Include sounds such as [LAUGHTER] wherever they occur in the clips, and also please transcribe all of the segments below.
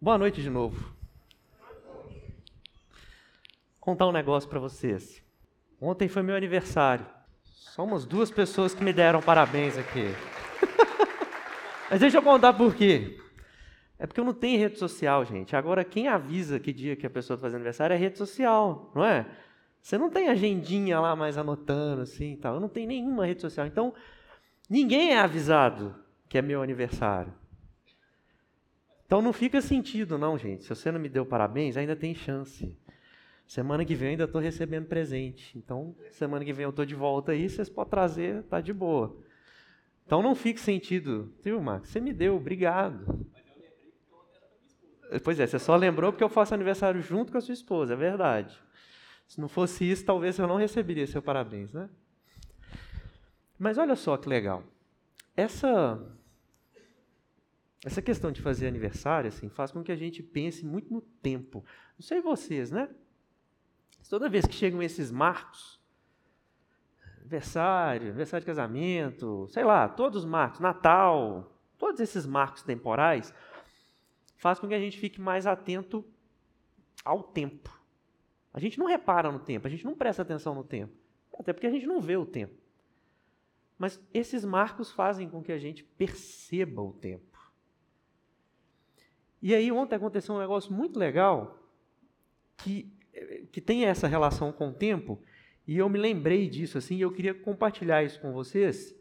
Boa noite de novo. Contar um negócio para vocês. Ontem foi meu aniversário. Somos duas pessoas que me deram parabéns aqui. [LAUGHS] Mas deixa eu contar por quê. É porque eu não tenho rede social, gente. Agora, quem avisa que dia que a pessoa está fazendo aniversário é rede social, não é? Você não tem agendinha lá mais anotando assim e tal. Eu não tenho nenhuma rede social. Então, ninguém é avisado que é meu aniversário. Então não fica sentido, não, gente. Se você não me deu parabéns, ainda tem chance. Semana que vem ainda estou recebendo presente. Então, semana que vem eu estou de volta aí, vocês podem trazer, tá de boa. Então não fique sentido. Viu, Marcos? Você me deu, obrigado. Pois é, você só lembrou porque eu faço aniversário junto com a sua esposa, é verdade. Se não fosse isso, talvez eu não receberia seu parabéns, né? Mas olha só que legal. Essa essa questão de fazer aniversário, assim, faz com que a gente pense muito no tempo. Não sei vocês, né? Toda vez que chegam esses marcos, aniversário, aniversário de casamento, sei lá, todos os marcos, Natal, todos esses marcos temporais, faz com que a gente fique mais atento ao tempo. A gente não repara no tempo, a gente não presta atenção no tempo, até porque a gente não vê o tempo. Mas esses marcos fazem com que a gente perceba o tempo. E aí ontem aconteceu um negócio muito legal que, que tem essa relação com o tempo, e eu me lembrei disso assim, e eu queria compartilhar isso com vocês.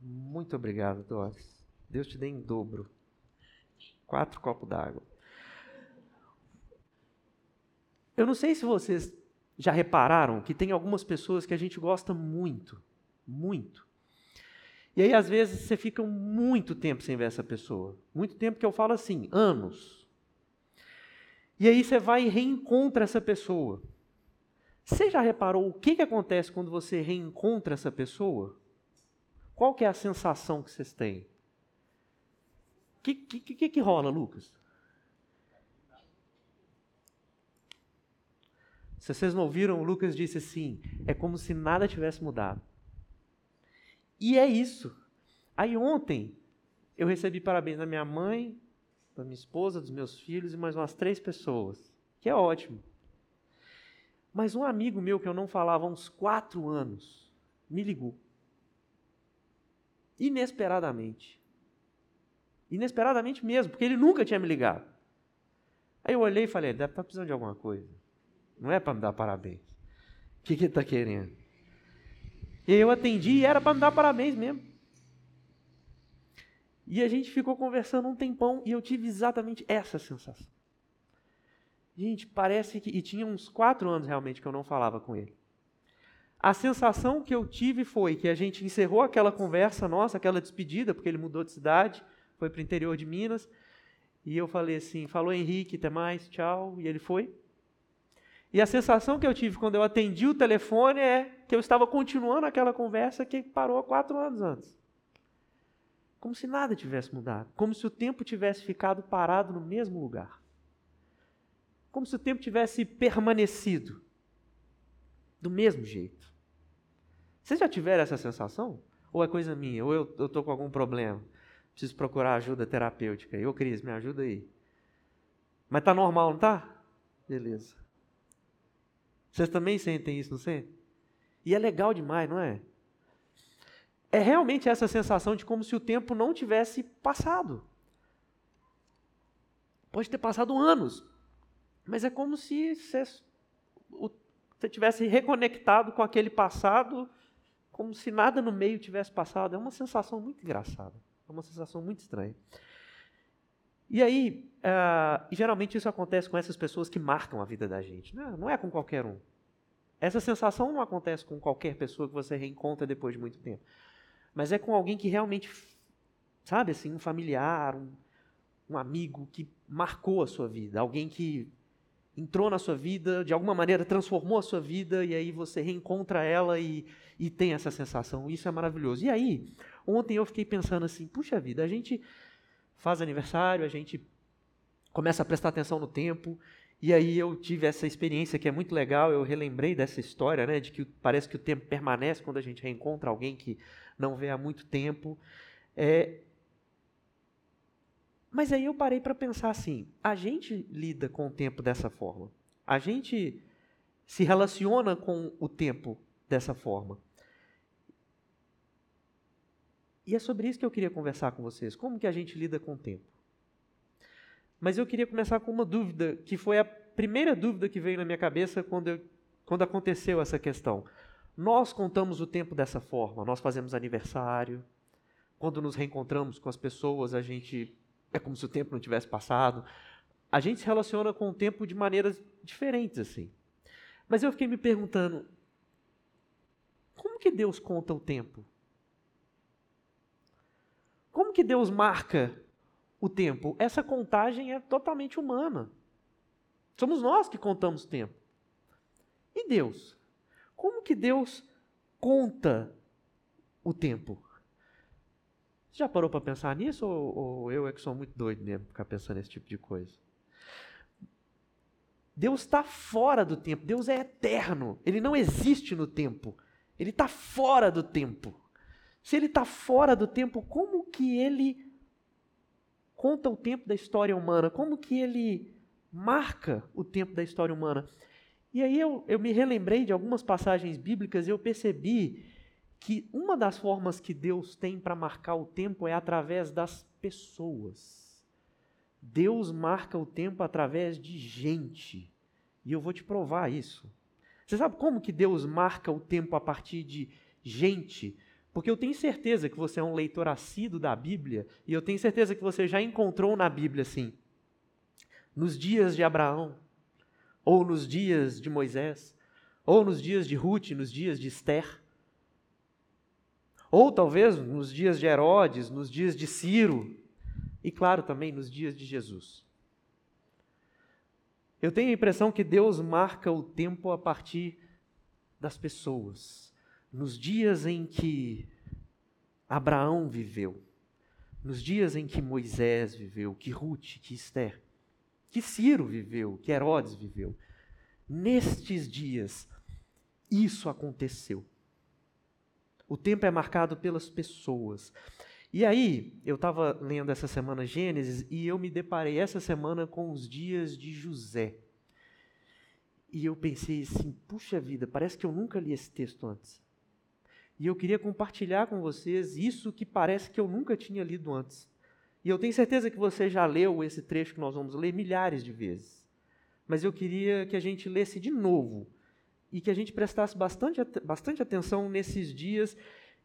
Muito obrigado, Doris. Deus te dê em dobro. Quatro copos d'água. Eu não sei se vocês já repararam que tem algumas pessoas que a gente gosta muito, muito. E aí, às vezes, você fica muito tempo sem ver essa pessoa. Muito tempo que eu falo assim, anos. E aí você vai e reencontra essa pessoa. Você já reparou o que, que acontece quando você reencontra essa pessoa? Qual que é a sensação que vocês têm? O que, que, que, que rola, Lucas? Se vocês não ouviram, o Lucas disse assim: é como se nada tivesse mudado. E é isso. Aí ontem eu recebi parabéns da minha mãe, da minha esposa, dos meus filhos e mais umas três pessoas, que é ótimo. Mas um amigo meu que eu não falava há uns quatro anos me ligou. Inesperadamente. Inesperadamente mesmo, porque ele nunca tinha me ligado. Aí eu olhei e falei, deve estar precisando de alguma coisa. Não é para me dar parabéns. O que, que ele está querendo? Eu atendi e era para me dar parabéns mesmo. E a gente ficou conversando um tempão e eu tive exatamente essa sensação. Gente, parece que. E tinha uns quatro anos realmente que eu não falava com ele. A sensação que eu tive foi que a gente encerrou aquela conversa nossa, aquela despedida, porque ele mudou de cidade, foi para o interior de Minas. E eu falei assim: falou Henrique, até mais, tchau. E ele foi. E a sensação que eu tive quando eu atendi o telefone é que eu estava continuando aquela conversa que parou há quatro anos antes. Como se nada tivesse mudado. Como se o tempo tivesse ficado parado no mesmo lugar. Como se o tempo tivesse permanecido do mesmo jeito. Vocês já tiveram essa sensação? Ou é coisa minha? Ou eu estou com algum problema? Preciso procurar ajuda terapêutica. Ô, Cris, me ajuda aí. Mas tá normal, não tá? Beleza. Vocês também sentem isso, não sentem? E é legal demais, não é? É realmente essa sensação de como se o tempo não tivesse passado. Pode ter passado anos, mas é como se você, você tivesse reconectado com aquele passado, como se nada no meio tivesse passado. É uma sensação muito engraçada, é uma sensação muito estranha. E aí, uh, geralmente isso acontece com essas pessoas que marcam a vida da gente. Né? Não é com qualquer um. Essa sensação não acontece com qualquer pessoa que você reencontra depois de muito tempo. Mas é com alguém que realmente, sabe assim, um familiar, um, um amigo que marcou a sua vida. Alguém que entrou na sua vida, de alguma maneira transformou a sua vida, e aí você reencontra ela e, e tem essa sensação. Isso é maravilhoso. E aí, ontem eu fiquei pensando assim: puxa vida, a gente faz aniversário, a gente começa a prestar atenção no tempo. E aí eu tive essa experiência que é muito legal, eu relembrei dessa história, né, de que parece que o tempo permanece quando a gente reencontra alguém que não vê há muito tempo. É... Mas aí eu parei para pensar assim: a gente lida com o tempo dessa forma. A gente se relaciona com o tempo dessa forma. E é sobre isso que eu queria conversar com vocês. Como que a gente lida com o tempo? Mas eu queria começar com uma dúvida, que foi a primeira dúvida que veio na minha cabeça quando, eu, quando aconteceu essa questão. Nós contamos o tempo dessa forma, nós fazemos aniversário, quando nos reencontramos com as pessoas, a gente é como se o tempo não tivesse passado. A gente se relaciona com o tempo de maneiras diferentes assim. Mas eu fiquei me perguntando, como que Deus conta o tempo? Que Deus marca o tempo? Essa contagem é totalmente humana. Somos nós que contamos o tempo. E Deus? Como que Deus conta o tempo? Você já parou para pensar nisso ou, ou, eu é que sou muito doido mesmo ficar pensando nesse tipo de coisa? Deus está fora do tempo, Deus é eterno, ele não existe no tempo, ele está fora do tempo. Se ele está fora do tempo, como que ele conta o tempo da história humana? Como que ele marca o tempo da história humana? E aí eu, eu me relembrei de algumas passagens bíblicas e eu percebi que uma das formas que Deus tem para marcar o tempo é através das pessoas. Deus marca o tempo através de gente. E eu vou te provar isso. Você sabe como que Deus marca o tempo a partir de gente? Porque eu tenho certeza que você é um leitor assíduo da Bíblia, e eu tenho certeza que você já encontrou na Bíblia assim. Nos dias de Abraão, ou nos dias de Moisés, ou nos dias de Ruth, nos dias de Esther ou talvez nos dias de Herodes, nos dias de Ciro, e claro também nos dias de Jesus. Eu tenho a impressão que Deus marca o tempo a partir das pessoas. Nos dias em que Abraão viveu, nos dias em que Moisés viveu, que Ruth, que Esther, que Ciro viveu, que Herodes viveu. Nestes dias, isso aconteceu. O tempo é marcado pelas pessoas. E aí, eu estava lendo essa semana Gênesis e eu me deparei essa semana com os dias de José. E eu pensei assim: puxa vida, parece que eu nunca li esse texto antes. E eu queria compartilhar com vocês isso que parece que eu nunca tinha lido antes. E eu tenho certeza que você já leu esse trecho que nós vamos ler milhares de vezes. Mas eu queria que a gente lesse de novo e que a gente prestasse bastante, bastante atenção nesses dias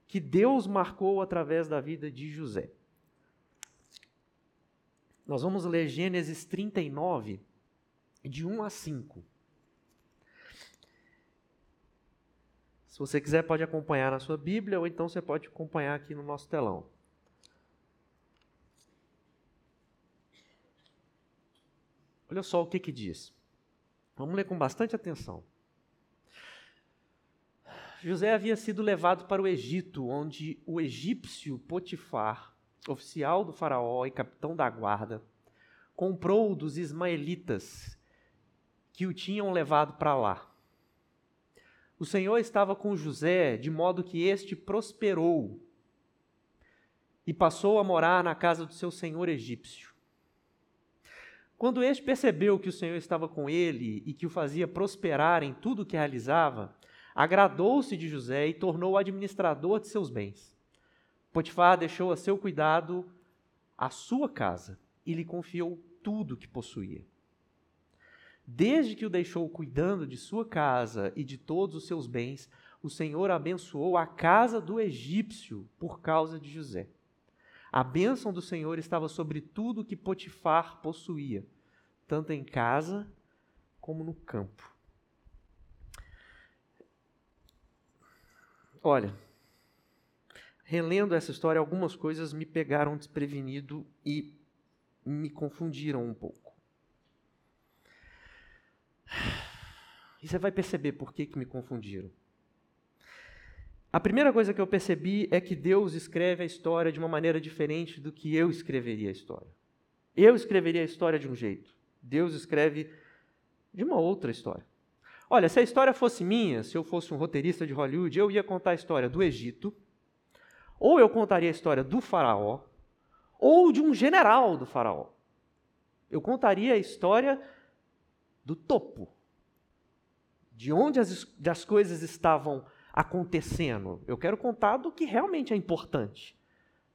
que Deus marcou através da vida de José. Nós vamos ler Gênesis 39, de 1 a 5. Se você quiser, pode acompanhar na sua Bíblia, ou então você pode acompanhar aqui no nosso telão. Olha só o que, que diz. Vamos ler com bastante atenção. José havia sido levado para o Egito, onde o egípcio Potifar, oficial do faraó e capitão da guarda, comprou dos ismaelitas que o tinham levado para lá. O Senhor estava com José, de modo que este prosperou e passou a morar na casa do seu senhor egípcio. Quando este percebeu que o Senhor estava com ele e que o fazia prosperar em tudo o que realizava, agradou-se de José e tornou-o administrador de seus bens. Potifar deixou a seu cuidado a sua casa e lhe confiou tudo o que possuía. Desde que o deixou cuidando de sua casa e de todos os seus bens, o Senhor abençoou a casa do egípcio por causa de José. A bênção do Senhor estava sobre tudo que Potifar possuía, tanto em casa como no campo. Olha, relendo essa história, algumas coisas me pegaram desprevenido e me confundiram um pouco. E você vai perceber por que, que me confundiram. A primeira coisa que eu percebi é que Deus escreve a história de uma maneira diferente do que eu escreveria a história. Eu escreveria a história de um jeito. Deus escreve de uma outra história. Olha, se a história fosse minha, se eu fosse um roteirista de Hollywood, eu ia contar a história do Egito, ou eu contaria a história do Faraó, ou de um general do Faraó. Eu contaria a história do topo, de onde as, as coisas estavam acontecendo. Eu quero contar do que realmente é importante.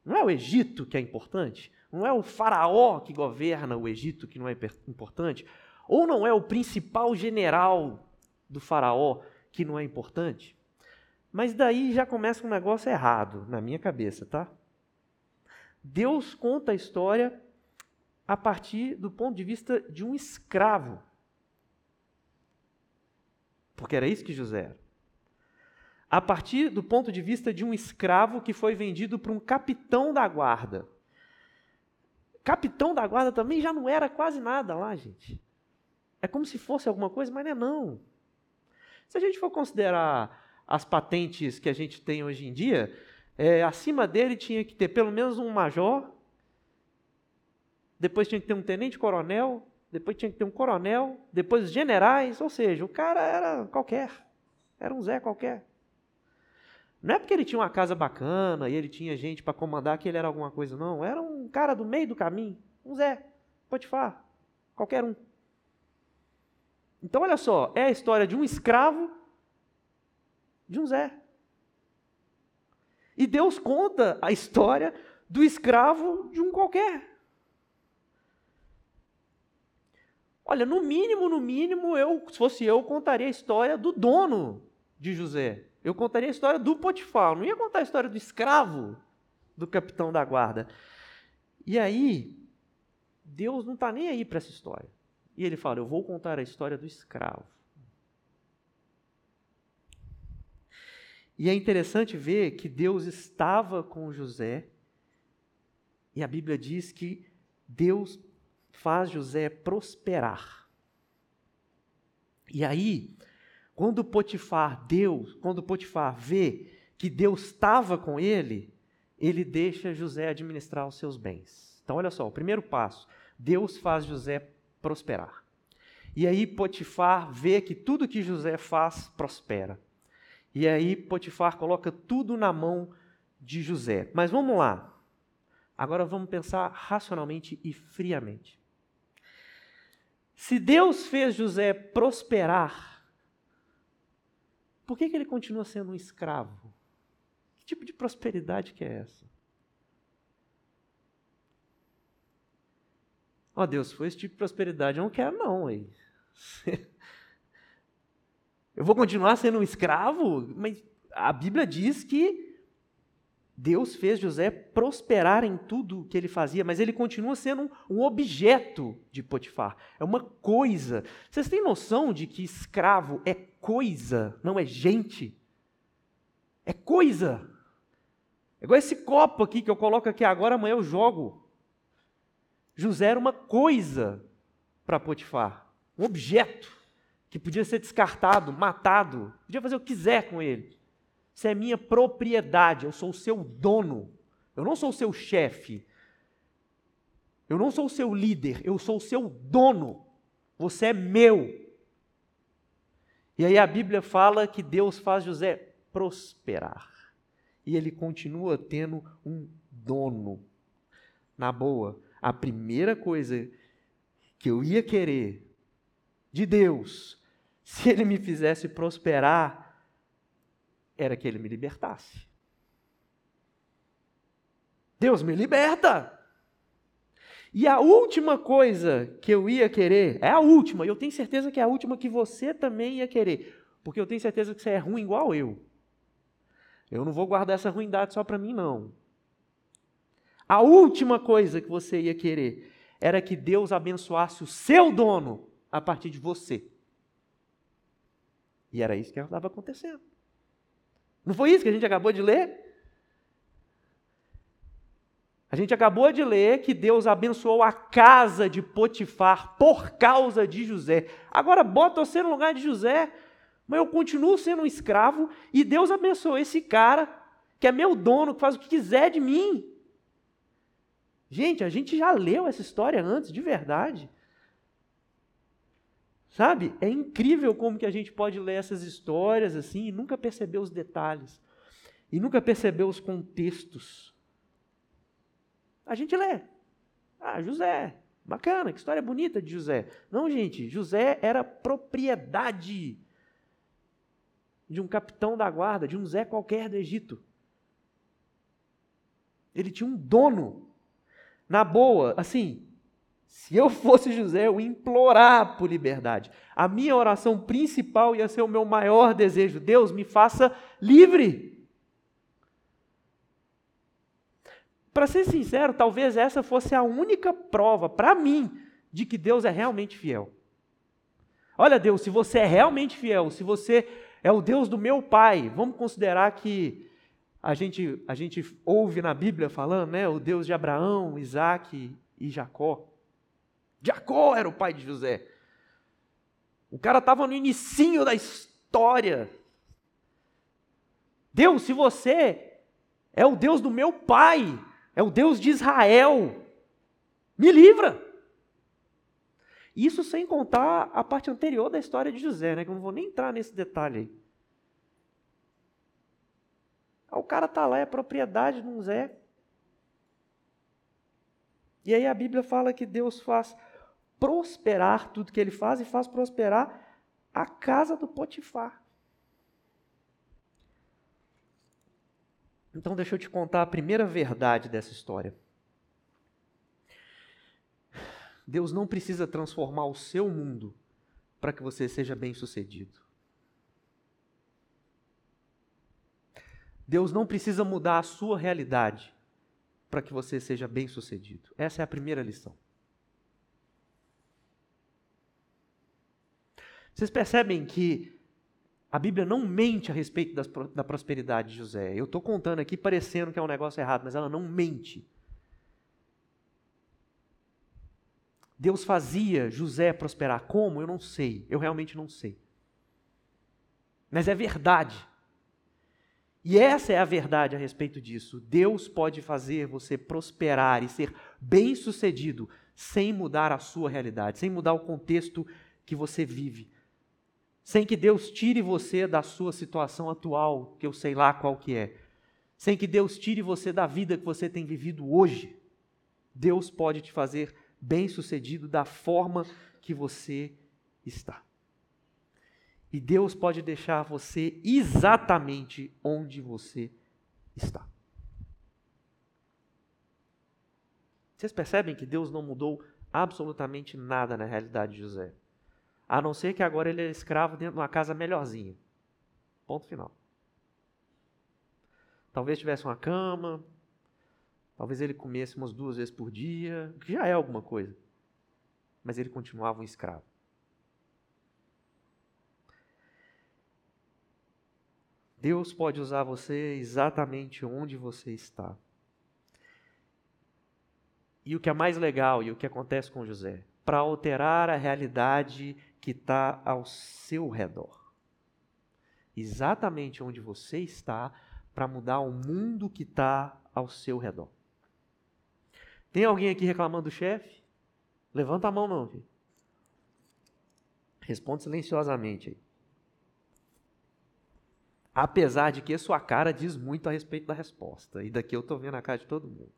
Não é o Egito que é importante, não é o faraó que governa o Egito que não é importante, ou não é o principal general do faraó que não é importante. Mas daí já começa um negócio errado na minha cabeça, tá? Deus conta a história a partir do ponto de vista de um escravo. Porque era isso que José era. A partir do ponto de vista de um escravo que foi vendido para um capitão da guarda. Capitão da guarda também já não era quase nada lá, gente. É como se fosse alguma coisa, mas não é não. Se a gente for considerar as patentes que a gente tem hoje em dia, é, acima dele tinha que ter pelo menos um major, depois tinha que ter um tenente-coronel, depois tinha que ter um coronel, depois generais, ou seja, o cara era qualquer, era um Zé qualquer. Não é porque ele tinha uma casa bacana e ele tinha gente para comandar que ele era alguma coisa, não. Era um cara do meio do caminho, um Zé, Potifar, qualquer um. Então, olha só, é a história de um escravo de um Zé. E Deus conta a história do escravo de um qualquer. Olha, no mínimo, no mínimo, eu, se fosse eu, contaria a história do dono de José. Eu contaria a história do Potifar. Eu não ia contar a história do escravo do capitão da guarda. E aí, Deus não está nem aí para essa história. E ele fala: Eu vou contar a história do escravo. E é interessante ver que Deus estava com José, e a Bíblia diz que Deus faz José prosperar. E aí, quando Potifar Deus, quando Potifar vê que Deus estava com ele, ele deixa José administrar os seus bens. Então, olha só, o primeiro passo: Deus faz José prosperar. E aí Potifar vê que tudo que José faz prospera. E aí Potifar coloca tudo na mão de José. Mas vamos lá. Agora vamos pensar racionalmente e friamente. Se Deus fez José prosperar, por que, que ele continua sendo um escravo? Que tipo de prosperidade que é essa? Ó oh, Deus, foi esse tipo de prosperidade, eu não quero não. Aí. [LAUGHS] Eu vou continuar sendo um escravo? Mas a Bíblia diz que Deus fez José prosperar em tudo que ele fazia, mas ele continua sendo um, objeto de Potifar. É uma coisa. Vocês têm noção de que escravo é coisa, não é gente? É coisa. É igual esse copo aqui que eu coloco aqui agora, amanhã eu jogo. José era uma coisa para Potifar, um objeto que podia ser descartado, matado, podia fazer o que quiser com ele. Isso é minha propriedade, eu sou o seu dono. Eu não sou o seu chefe. Eu não sou o seu líder, eu sou o seu dono. Você é meu. E aí a Bíblia fala que Deus faz José prosperar. E ele continua tendo um dono. Na boa, a primeira coisa que eu ia querer de Deus se ele me fizesse prosperar, era que ele me libertasse. Deus me liberta. E a última coisa que eu ia querer, é a última, e eu tenho certeza que é a última que você também ia querer, porque eu tenho certeza que você é ruim igual eu. Eu não vou guardar essa ruindade só para mim, não. A última coisa que você ia querer era que Deus abençoasse o seu dono a partir de você. E era isso que estava acontecendo. Não foi isso que a gente acabou de ler? A gente acabou de ler que Deus abençoou a casa de Potifar por causa de José. Agora bota você no lugar de José, mas eu continuo sendo um escravo e Deus abençoou esse cara que é meu dono, que faz o que quiser de mim. Gente, a gente já leu essa história antes, de verdade. Sabe? É incrível como que a gente pode ler essas histórias assim e nunca perceber os detalhes. E nunca perceber os contextos. A gente lê. Ah, José. Bacana, que história bonita de José. Não, gente, José era propriedade de um capitão da guarda, de um Zé qualquer do Egito. Ele tinha um dono. Na boa, assim, se eu fosse José, eu implorar por liberdade. A minha oração principal ia ser o meu maior desejo: Deus, me faça livre. Para ser sincero, talvez essa fosse a única prova para mim de que Deus é realmente fiel. Olha, Deus, se você é realmente fiel, se você é o Deus do meu pai, vamos considerar que a gente, a gente ouve na Bíblia falando, né? O Deus de Abraão, Isaac e Jacó. Jacó era o pai de José. O cara estava no inicinho da história. Deus, se você é o Deus do meu pai, é o Deus de Israel. Me livra. Isso sem contar a parte anterior da história de José, né? Que eu não vou nem entrar nesse detalhe aí. O cara está lá, é propriedade de um Zé. E aí a Bíblia fala que Deus faz prosperar tudo que ele faz e faz prosperar a casa do Potifar. Então, deixa eu te contar a primeira verdade dessa história. Deus não precisa transformar o seu mundo para que você seja bem-sucedido. Deus não precisa mudar a sua realidade para que você seja bem-sucedido. Essa é a primeira lição. Vocês percebem que a Bíblia não mente a respeito das, da prosperidade de José. Eu estou contando aqui parecendo que é um negócio errado, mas ela não mente. Deus fazia José prosperar. Como? Eu não sei. Eu realmente não sei. Mas é verdade. E essa é a verdade a respeito disso. Deus pode fazer você prosperar e ser bem-sucedido sem mudar a sua realidade, sem mudar o contexto que você vive sem que Deus tire você da sua situação atual, que eu sei lá qual que é, sem que Deus tire você da vida que você tem vivido hoje, Deus pode te fazer bem-sucedido da forma que você está. E Deus pode deixar você exatamente onde você está. Vocês percebem que Deus não mudou absolutamente nada na realidade de José? A não ser que agora ele é escravo dentro de uma casa melhorzinha. Ponto final. Talvez tivesse uma cama, talvez ele comesse umas duas vezes por dia, que já é alguma coisa. Mas ele continuava um escravo. Deus pode usar você exatamente onde você está. E o que é mais legal e o que acontece com José, para alterar a realidade que está ao seu redor. Exatamente onde você está para mudar o mundo que está ao seu redor. Tem alguém aqui reclamando do chefe? Levanta a mão, não, filho. Responde silenciosamente aí. Apesar de que sua cara diz muito a respeito da resposta. E daqui eu estou vendo a cara de todo mundo.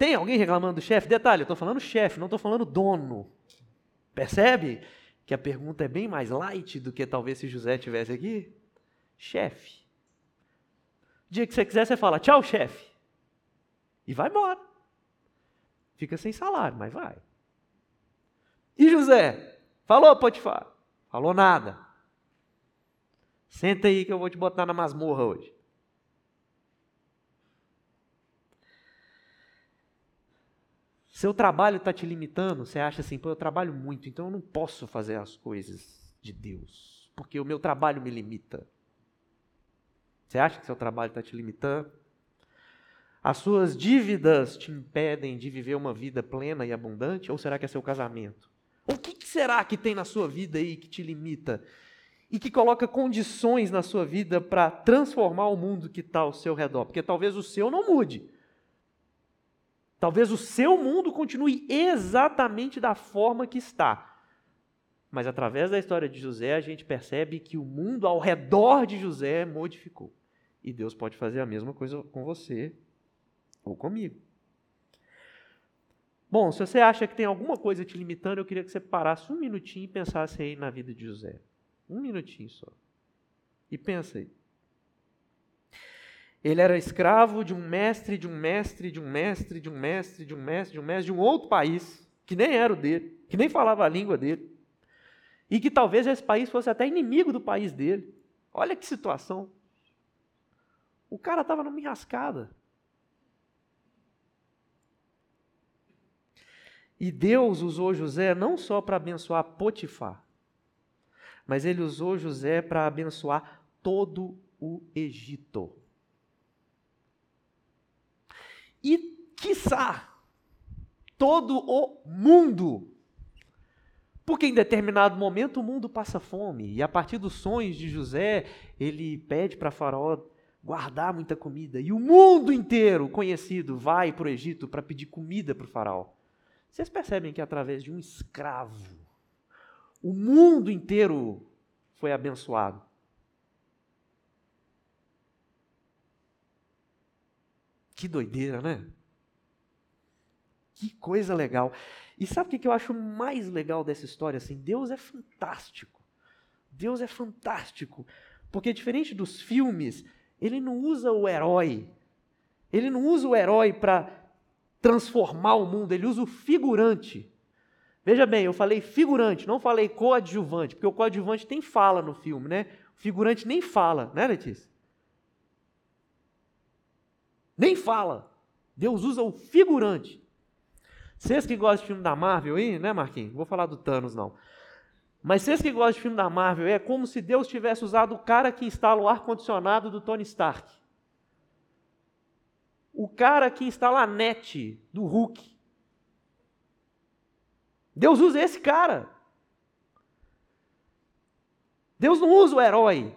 Tem alguém reclamando do chefe? Detalhe, eu estou falando chefe, não estou falando dono. Percebe que a pergunta é bem mais light do que talvez se José tivesse aqui? Chefe. Dia que você quiser, você fala tchau, chefe. E vai embora. Fica sem salário, mas vai. E José? Falou, Potifar? Falou nada. Senta aí que eu vou te botar na masmorra hoje. Seu trabalho está te limitando, você acha assim, pô, eu trabalho muito, então eu não posso fazer as coisas de Deus, porque o meu trabalho me limita. Você acha que seu trabalho está te limitando? As suas dívidas te impedem de viver uma vida plena e abundante? Ou será que é seu casamento? O que será que tem na sua vida aí que te limita e que coloca condições na sua vida para transformar o mundo que está ao seu redor? Porque talvez o seu não mude, Talvez o seu mundo continue exatamente da forma que está. Mas através da história de José, a gente percebe que o mundo ao redor de José modificou. E Deus pode fazer a mesma coisa com você ou comigo. Bom, se você acha que tem alguma coisa te limitando, eu queria que você parasse um minutinho e pensasse aí na vida de José. Um minutinho só. E pensa aí. Ele era escravo de um mestre, de um mestre, de um mestre, de um mestre, de um mestre, de um mestre, de um outro país, que nem era o dele, que nem falava a língua dele. E que talvez esse país fosse até inimigo do país dele. Olha que situação. O cara estava numa enrascada. E Deus usou José não só para abençoar Potifar, mas ele usou José para abençoar todo o Egito. E, quiçá, todo o mundo. Porque em determinado momento o mundo passa fome, e a partir dos sonhos de José, ele pede para Faraó guardar muita comida, e o mundo inteiro conhecido vai para o Egito para pedir comida para o Faraó. Vocês percebem que através de um escravo, o mundo inteiro foi abençoado. Que doideira, né? Que coisa legal. E sabe o que eu acho mais legal dessa história? Assim, Deus é fantástico. Deus é fantástico. Porque diferente dos filmes, ele não usa o herói. Ele não usa o herói para transformar o mundo, ele usa o figurante. Veja bem, eu falei figurante, não falei coadjuvante, porque o coadjuvante tem fala no filme, né? O figurante nem fala, né, Letícia? Nem fala. Deus usa o figurante. Vocês que gostam de filme da Marvel aí, né, Marquinhos? Vou falar do Thanos, não. Mas vocês que gostam de filme da Marvel, é como se Deus tivesse usado o cara que instala o ar-condicionado do Tony Stark o cara que instala a net do Hulk. Deus usa esse cara. Deus não usa o herói.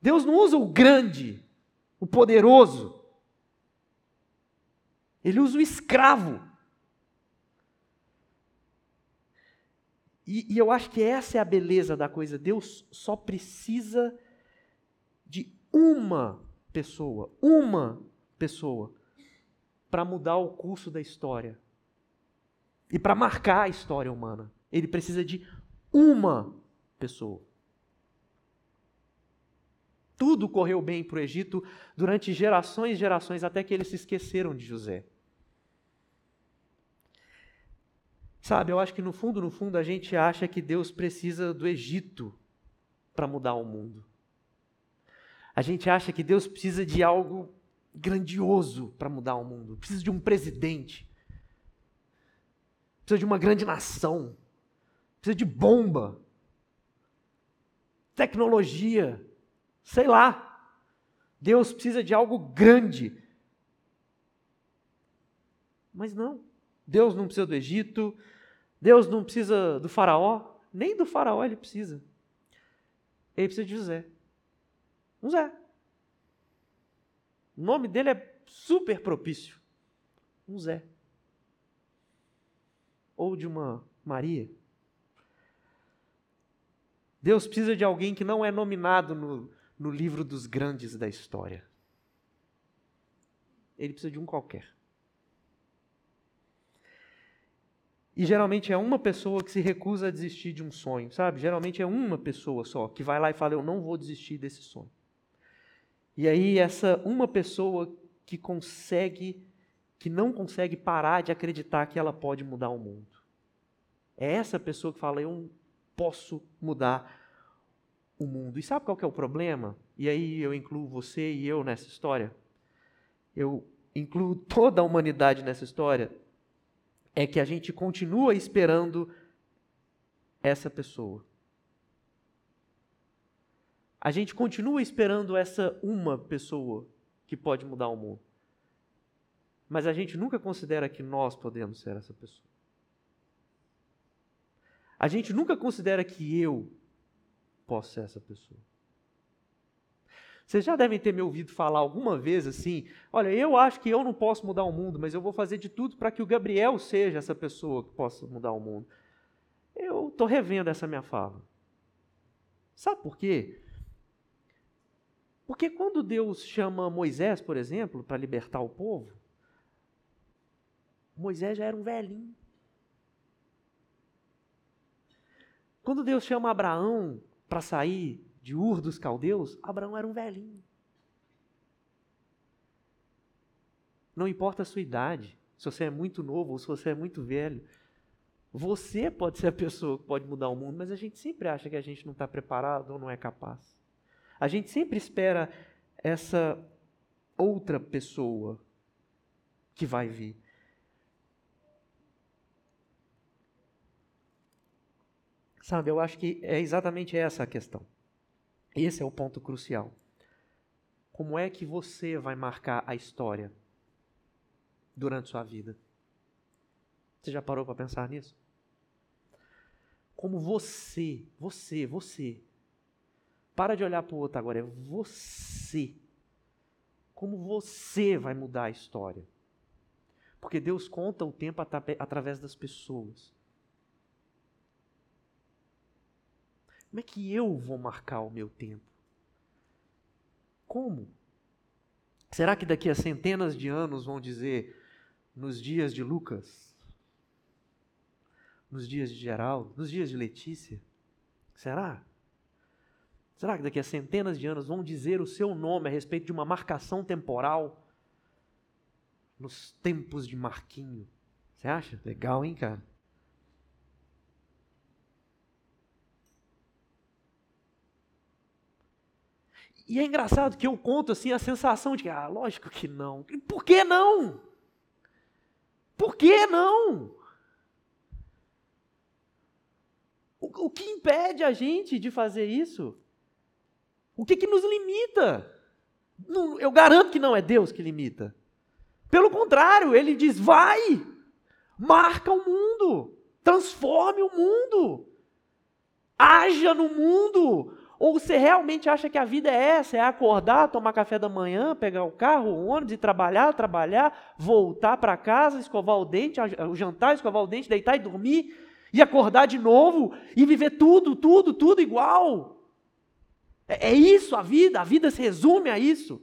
Deus não usa o grande, o poderoso. Ele usa o escravo. E, e, eu acho que essa é a beleza da coisa. Deus só precisa de uma pessoa, uma pessoa, para mudar o curso da história e para marcar a história humana. Ele precisa de uma pessoa. Tudo correu bem para o Egito durante gerações e gerações, até que eles se esqueceram de José. Sabe, eu acho que no fundo, no fundo, a gente acha que Deus precisa do Egito para mudar o mundo. A gente acha que Deus precisa de algo grandioso para mudar o mundo, precisa de um presidente, precisa de uma grande nação, precisa de bomba, tecnologia, sei lá. Deus precisa de algo grande. Mas não. Deus não precisa do Egito, Deus não precisa do Faraó, nem do Faraó ele precisa. Ele precisa de José. Um Zé. O nome dele é super propício. Um Zé. Ou de uma Maria. Deus precisa de alguém que não é nominado no, no livro dos grandes da história. Ele precisa de um qualquer. E geralmente é uma pessoa que se recusa a desistir de um sonho, sabe? Geralmente é uma pessoa só que vai lá e fala: Eu não vou desistir desse sonho. E aí essa uma pessoa que consegue, que não consegue parar de acreditar que ela pode mudar o mundo. É essa pessoa que fala, eu posso mudar o mundo. E sabe qual que é o problema? E aí eu incluo você e eu nessa história. Eu incluo toda a humanidade nessa história. É que a gente continua esperando essa pessoa. A gente continua esperando essa uma pessoa que pode mudar o mundo. Mas a gente nunca considera que nós podemos ser essa pessoa. A gente nunca considera que eu posso ser essa pessoa. Vocês já devem ter me ouvido falar alguma vez assim: olha, eu acho que eu não posso mudar o mundo, mas eu vou fazer de tudo para que o Gabriel seja essa pessoa que possa mudar o mundo. Eu estou revendo essa minha fala. Sabe por quê? Porque quando Deus chama Moisés, por exemplo, para libertar o povo, Moisés já era um velhinho. Quando Deus chama Abraão para sair de Ur dos caldeus, Abraão era um velhinho. Não importa a sua idade, se você é muito novo ou se você é muito velho. Você pode ser a pessoa que pode mudar o mundo, mas a gente sempre acha que a gente não está preparado ou não é capaz. A gente sempre espera essa outra pessoa que vai vir. Sabe, eu acho que é exatamente essa a questão. Esse é o ponto crucial. Como é que você vai marcar a história durante sua vida? Você já parou para pensar nisso? Como você, você, você para de olhar para o outro agora, é você. Como você vai mudar a história. Porque Deus conta o tempo através das pessoas. Como é que eu vou marcar o meu tempo? Como? Será que daqui a centenas de anos vão dizer, nos dias de Lucas, nos dias de Geraldo, nos dias de Letícia? Será? Será que daqui a centenas de anos vão dizer o seu nome a respeito de uma marcação temporal nos tempos de Marquinho? Você acha? Legal, hein, cara? E é engraçado que eu conto assim a sensação de que, ah, lógico que não. Por que não? Por que não? O, o que impede a gente de fazer isso? O que, que nos limita? Não, eu garanto que não é Deus que limita. Pelo contrário, ele diz: vai, marca o mundo, transforme o mundo, haja no mundo. Ou você realmente acha que a vida é essa? É acordar, tomar café da manhã, pegar o carro, o ônibus e trabalhar, trabalhar, voltar para casa, escovar o dente, o jantar, escovar o dente, deitar e dormir, e acordar de novo e viver tudo, tudo, tudo igual. É, é isso a vida, a vida se resume a isso.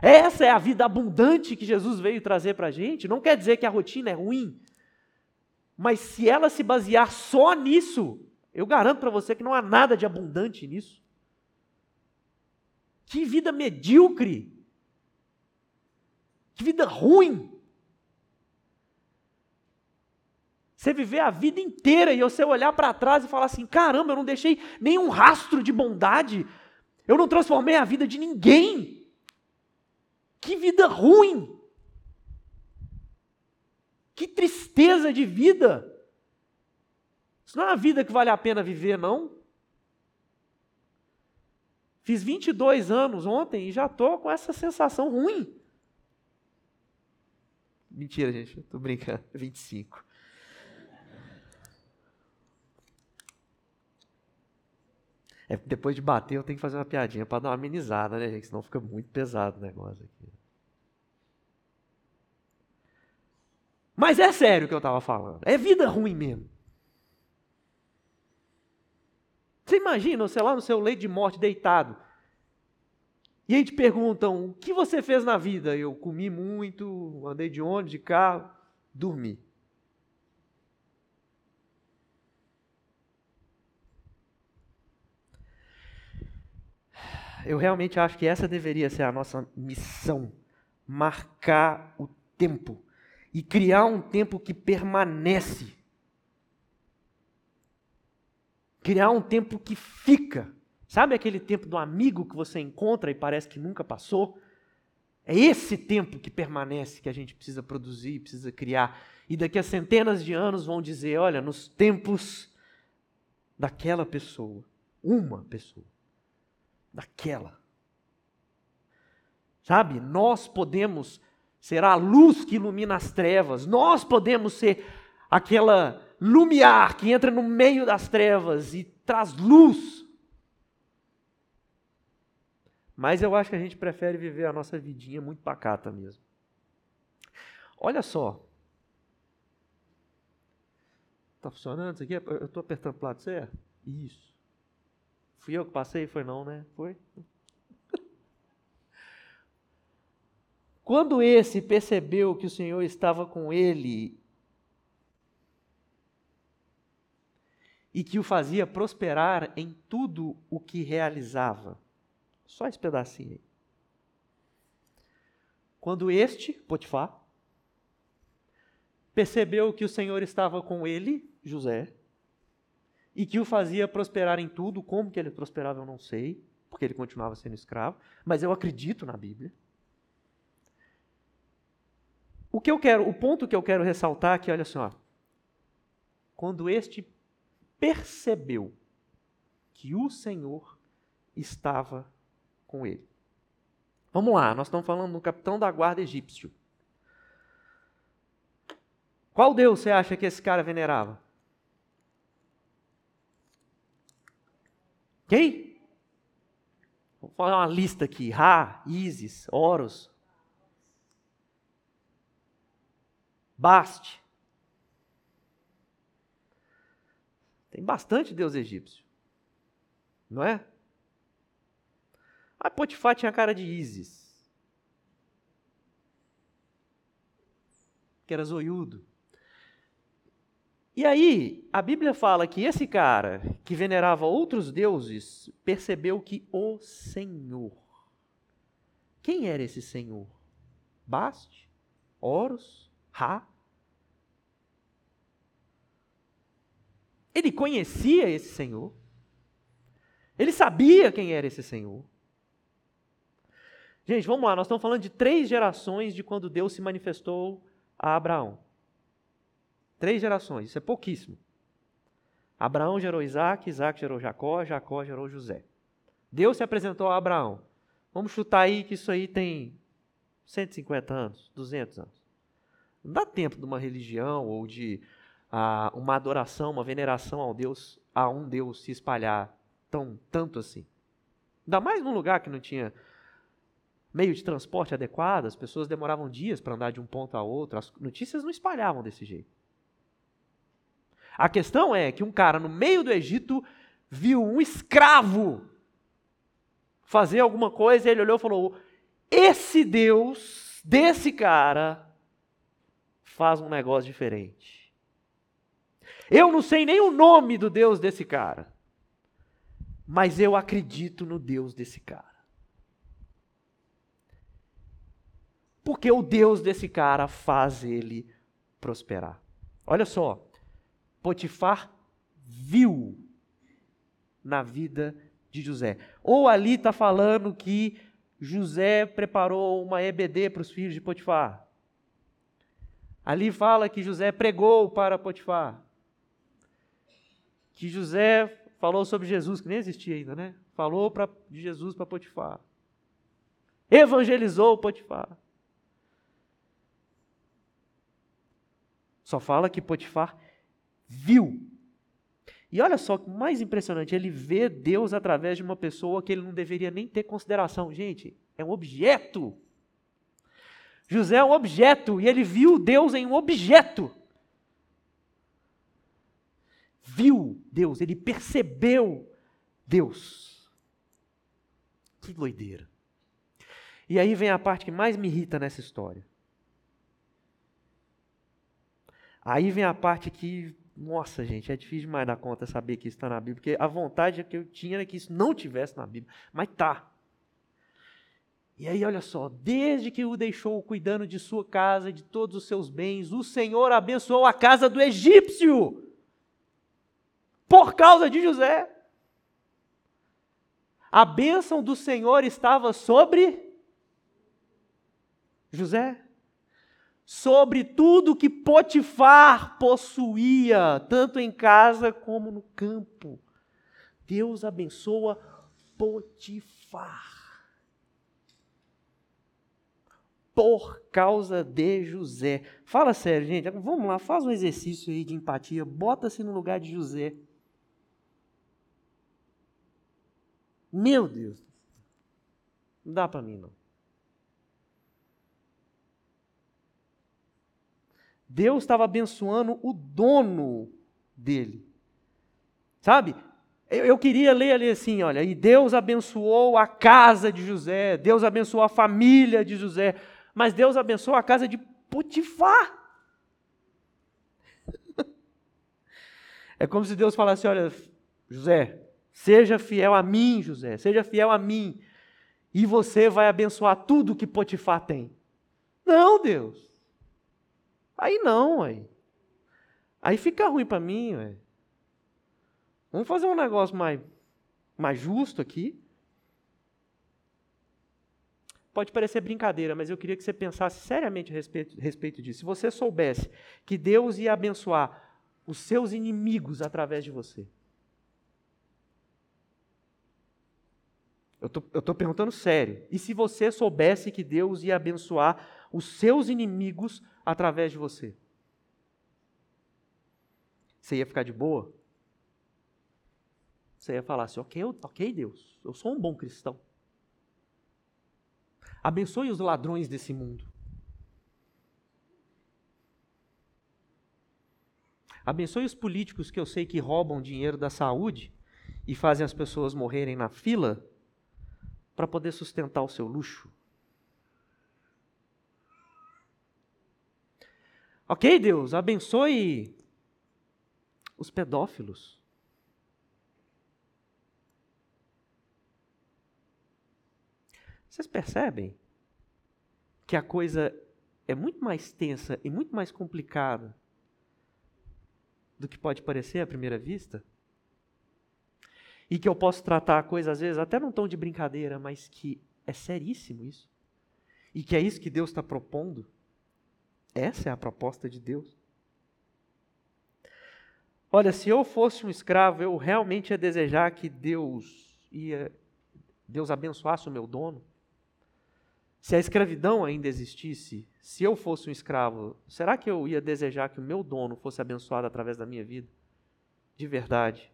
Essa é a vida abundante que Jesus veio trazer para a gente. Não quer dizer que a rotina é ruim, mas se ela se basear só nisso, eu garanto para você que não há nada de abundante nisso. Que vida medíocre! Que vida ruim! Você viver a vida inteira e você olhar para trás e falar assim: caramba, eu não deixei nenhum rastro de bondade, eu não transformei a vida de ninguém. Que vida ruim! Que tristeza de vida! Isso não é uma vida que vale a pena viver, não. Fiz 22 anos ontem e já estou com essa sensação ruim. Mentira, gente, estou brincando. [LAUGHS] 25. É, depois de bater, eu tenho que fazer uma piadinha para dar uma amenizada, né, gente? Senão fica muito pesado o negócio aqui. Mas é sério o que eu estava falando. É vida ruim mesmo. Você imagina você lá no seu leito de morte, deitado. E aí te perguntam: o que você fez na vida? Eu comi muito, andei de ônibus, de carro, dormi. eu realmente acho que essa deveria ser a nossa missão: marcar o tempo e criar um tempo que permanece. Criar um tempo que fica. Sabe aquele tempo do amigo que você encontra e parece que nunca passou? É esse tempo que permanece que a gente precisa produzir, precisa criar. E daqui a centenas de anos vão dizer: olha, nos tempos daquela pessoa, uma pessoa daquela. Sabe? Nós podemos ser a luz que ilumina as trevas, nós podemos ser aquela lumiar que entra no meio das trevas e traz luz. Mas eu acho que a gente prefere viver a nossa vidinha muito pacata mesmo. Olha só. Tá funcionando isso aqui? Eu estou apertando o plato certo? Isso. Fui eu que passei? Foi não, né? Foi? [LAUGHS] Quando esse percebeu que o Senhor estava com ele e que o fazia prosperar em tudo o que realizava. Só esse pedacinho aí. Quando este, Potifar, percebeu que o Senhor estava com ele, José, e que o fazia prosperar em tudo, como que ele prosperava eu não sei, porque ele continuava sendo escravo, mas eu acredito na Bíblia. O que eu quero, o ponto que eu quero ressaltar aqui, olha só. Quando este percebeu que o Senhor estava com ele. Vamos lá, nós estamos falando do capitão da guarda egípcio. Qual Deus você acha que esse cara venerava? Quem? Vou fazer uma lista aqui: Ra, Isis, Horus, Baste, Tem bastante deus egípcio. Não é? A Potifar tinha cara de Isis. Que era zoiudo. E aí, a Bíblia fala que esse cara, que venerava outros deuses, percebeu que o Senhor. Quem era esse Senhor? Baste? Horus? Ra? Ele conhecia esse Senhor. Ele sabia quem era esse Senhor. Gente, vamos lá, nós estamos falando de três gerações de quando Deus se manifestou a Abraão. Três gerações, isso é pouquíssimo. Abraão gerou Isaac, Isaac gerou Jacó, Jacó gerou José. Deus se apresentou a Abraão. Vamos chutar aí que isso aí tem 150 anos, 200 anos. Não dá tempo de uma religião ou de uma adoração, uma veneração ao Deus, a um Deus se espalhar tão tanto assim. Ainda mais num lugar que não tinha meio de transporte adequado, as pessoas demoravam dias para andar de um ponto a outro, as notícias não espalhavam desse jeito. A questão é que um cara no meio do Egito viu um escravo fazer alguma coisa, ele olhou e falou: Esse Deus desse cara faz um negócio diferente. Eu não sei nem o nome do Deus desse cara, mas eu acredito no Deus desse cara. Porque o Deus desse cara faz ele prosperar. Olha só, Potifar viu na vida de José. Ou ali está falando que José preparou uma EBD para os filhos de Potifar. Ali fala que José pregou para Potifar que José falou sobre Jesus, que nem existia ainda, né? Falou pra, de Jesus para Potifar. Evangelizou Potifar. Só fala que Potifar viu. E olha só que mais impressionante, ele vê Deus através de uma pessoa que ele não deveria nem ter consideração. Gente, é um objeto. José é um objeto e ele viu Deus em um objeto viu Deus, ele percebeu Deus. Que doideira. E aí vem a parte que mais me irrita nessa história. Aí vem a parte que, nossa, gente, é difícil demais dar conta saber que isso está na Bíblia, porque a vontade que eu tinha era que isso não tivesse na Bíblia, mas tá. E aí, olha só, desde que o deixou cuidando de sua casa de todos os seus bens, o Senhor abençoou a casa do egípcio por causa de José. A bênção do Senhor estava sobre José, sobre tudo que Potifar possuía, tanto em casa como no campo. Deus abençoa Potifar. Por causa de José. Fala sério, gente. Vamos lá, faz um exercício aí de empatia. Bota-se no lugar de José. Meu Deus. Não dá para mim, não. Deus estava abençoando o dono dele. Sabe? Eu, eu, queria ler ali assim, olha, e Deus abençoou a casa de José, Deus abençoou a família de José. mas Deus abençoa a casa de Potifar. [LAUGHS] É como se Deus falasse: Olha, José, seja fiel a mim, José, seja fiel a mim, e você vai abençoar tudo que Potifar tem. Não, Deus. Aí não, aí. Aí fica ruim para mim, ué. Vamos fazer um negócio mais, mais justo aqui. Pode parecer brincadeira, mas eu queria que você pensasse seriamente a respeito, a respeito disso. Se você soubesse que Deus ia abençoar os seus inimigos através de você. Eu estou perguntando sério. E se você soubesse que Deus ia abençoar os seus inimigos através de você? Você ia ficar de boa? Você ia falar assim: ok, ok, Deus, eu sou um bom cristão. Abençoe os ladrões desse mundo. Abençoe os políticos que eu sei que roubam dinheiro da saúde e fazem as pessoas morrerem na fila para poder sustentar o seu luxo. Ok, Deus, abençoe os pedófilos. Vocês percebem que a coisa é muito mais tensa e muito mais complicada do que pode parecer à primeira vista. E que eu posso tratar a coisa, às vezes, até num tom de brincadeira, mas que é seríssimo isso. E que é isso que Deus está propondo. Essa é a proposta de Deus. Olha, se eu fosse um escravo, eu realmente ia desejar que Deus ia Deus abençoasse o meu dono. Se a escravidão ainda existisse, se eu fosse um escravo, será que eu ia desejar que o meu dono fosse abençoado através da minha vida? De verdade.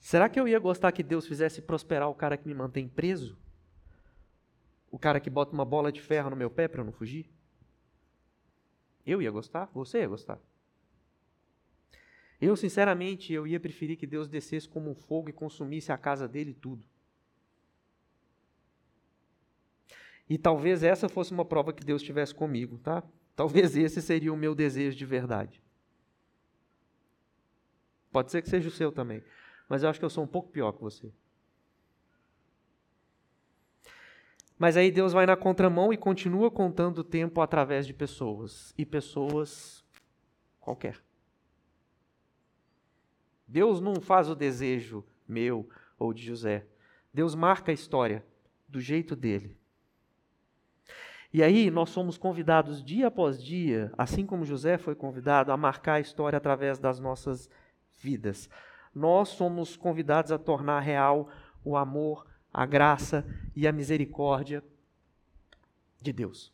Será que eu ia gostar que Deus fizesse prosperar o cara que me mantém preso? O cara que bota uma bola de ferro no meu pé para eu não fugir? Eu ia gostar? Você ia gostar? Eu, sinceramente, eu ia preferir que Deus descesse como um fogo e consumisse a casa dele e tudo. E talvez essa fosse uma prova que Deus estivesse comigo, tá? Talvez esse seria o meu desejo de verdade. Pode ser que seja o seu também, mas eu acho que eu sou um pouco pior que você. Mas aí Deus vai na contramão e continua contando o tempo através de pessoas. E pessoas qualquer. Deus não faz o desejo meu ou de José. Deus marca a história do jeito dele. E aí nós somos convidados dia após dia, assim como José foi convidado, a marcar a história através das nossas vidas. Nós somos convidados a tornar real o amor, a graça e a misericórdia de Deus.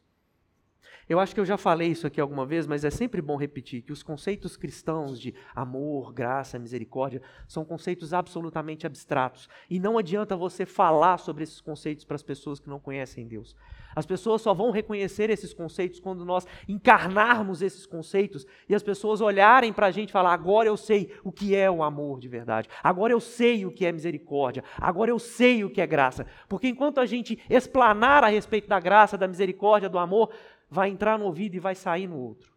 Eu acho que eu já falei isso aqui alguma vez, mas é sempre bom repetir que os conceitos cristãos de amor, graça, misericórdia são conceitos absolutamente abstratos. E não adianta você falar sobre esses conceitos para as pessoas que não conhecem Deus. As pessoas só vão reconhecer esses conceitos quando nós encarnarmos esses conceitos e as pessoas olharem para a gente e falar: agora eu sei o que é o amor de verdade, agora eu sei o que é misericórdia, agora eu sei o que é graça. Porque enquanto a gente explanar a respeito da graça, da misericórdia, do amor, vai entrar no ouvido e vai sair no outro.